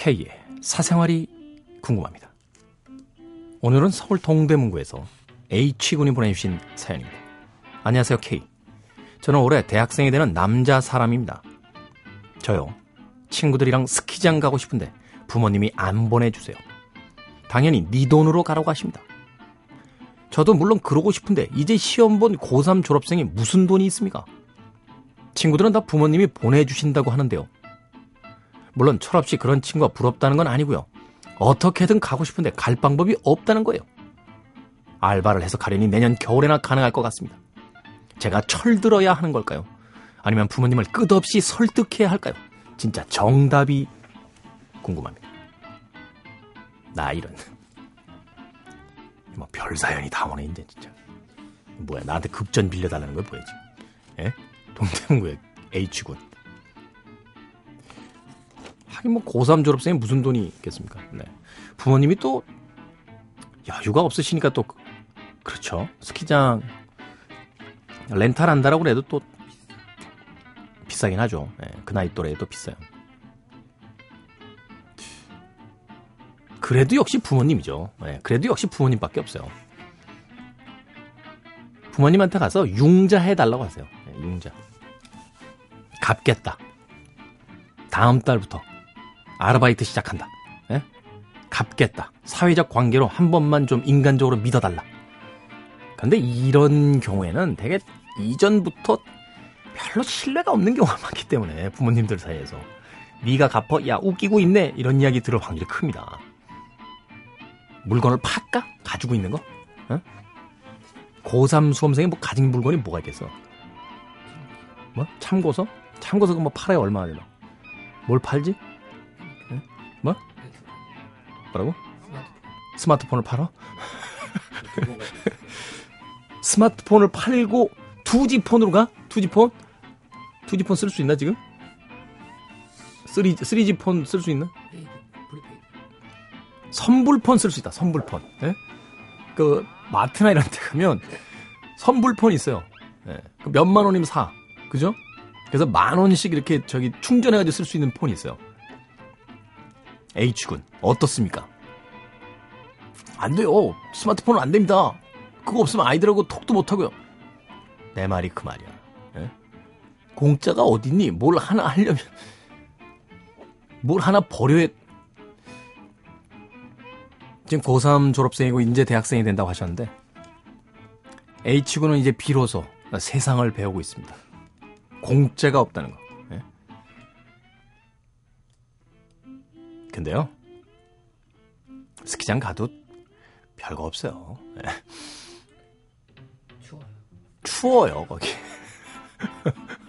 K의 사생활이 궁금합니다. 오늘은 서울 동대문구에서 H군이 보내주신 사연입니다. 안녕하세요, K. 저는 올해 대학생이 되는 남자 사람입니다. 저요. 친구들이랑 스키장 가고 싶은데 부모님이 안 보내주세요. 당연히 네 돈으로 가라고 하십니다. 저도 물론 그러고 싶은데 이제 시험 본 고3 졸업생이 무슨 돈이 있습니까? 친구들은 다 부모님이 보내주신다고 하는데요. 물론 철없이 그런 친구가 부럽다는 건 아니고요. 어떻게든 가고 싶은데 갈 방법이 없다는 거예요. 알바를 해서 가려니 내년 겨울에나 가능할 것 같습니다. 제가 철들어야 하는 걸까요? 아니면 부모님을 끝없이 설득해야 할까요? 진짜 정답이 궁금합니다. 나 이런. 뭐 별 사연이 다 오네 이제 진짜. 뭐야 나한테 급전 빌려달라는 거야 뭐야 지금. 예? 동대문구의 H군. 하긴 뭐 고3 졸업생이 무슨 돈이 있겠습니까? 네. 부모님이 또 여유가 없으시니까 또 그렇죠. 스키장 렌탈 한다라고 해도 또 비싸긴 하죠. 네, 그 나이 또래에 도 비싸요. 그래도 역시 부모님이죠. 네, 그래도 역시 부모님밖에 없어요. 부모님한테 가서 융자 해달라고 하세요. 네, 융자. 갚겠다. 다음 달부터 아르바이트 시작한다. 예? 갚겠다. 사회적 관계로 한 번만 좀 인간적으로 믿어달라. 근데 이런 경우에는 되게 이전부터 별로 신뢰가 없는 경우가 많기 때문에 부모님들 사이에서 네가 갚어 야 웃기고 있네 이런 이야기 들을 확률이 큽니다. 물건을 팔까? 가지고 있는 거? 어? 고3 수험생이 뭐 가진 물건이 뭐가 있겠어? 뭐? 참고서? 참고서 그뭐 팔아야 얼마나 되나? 뭘 팔지? 네? 뭐? 뭐라고? 스마트폰을 팔아? 스마트폰을 팔고 2G 폰으로 가? 2G 폰? 2G 폰 쓸 수 있나 지금? 3, 3G 폰 쓸 수 있나? 선불폰 쓸 수 있다. 선불폰. 예? 그 마트나 이런 데 가면 선불폰 있어요. 예. 그 몇만 원이면 사. 그죠? 그래서 만 원씩 이렇게 저기 충전해가지고 쓸 수 있는 폰이 있어요. H군 어떻습니까? 안 돼요. 스마트폰은 안 됩니다. 그거 없으면 아이들하고 톡도 못 하고요. 내 말이 그 말이야. 예? 공짜가 어딨니? 뭘 하나 하려면 뭘 하나 버려야 지금 고3 졸업생이고 이제 대학생이 된다고 하셨는데 H군은 이제 비로소 세상을 배우고 있습니다. 공짜가 없다는 거. 근데요. 스키장 가도 별거 없어요. 예. 추워요. 추워요, 거기.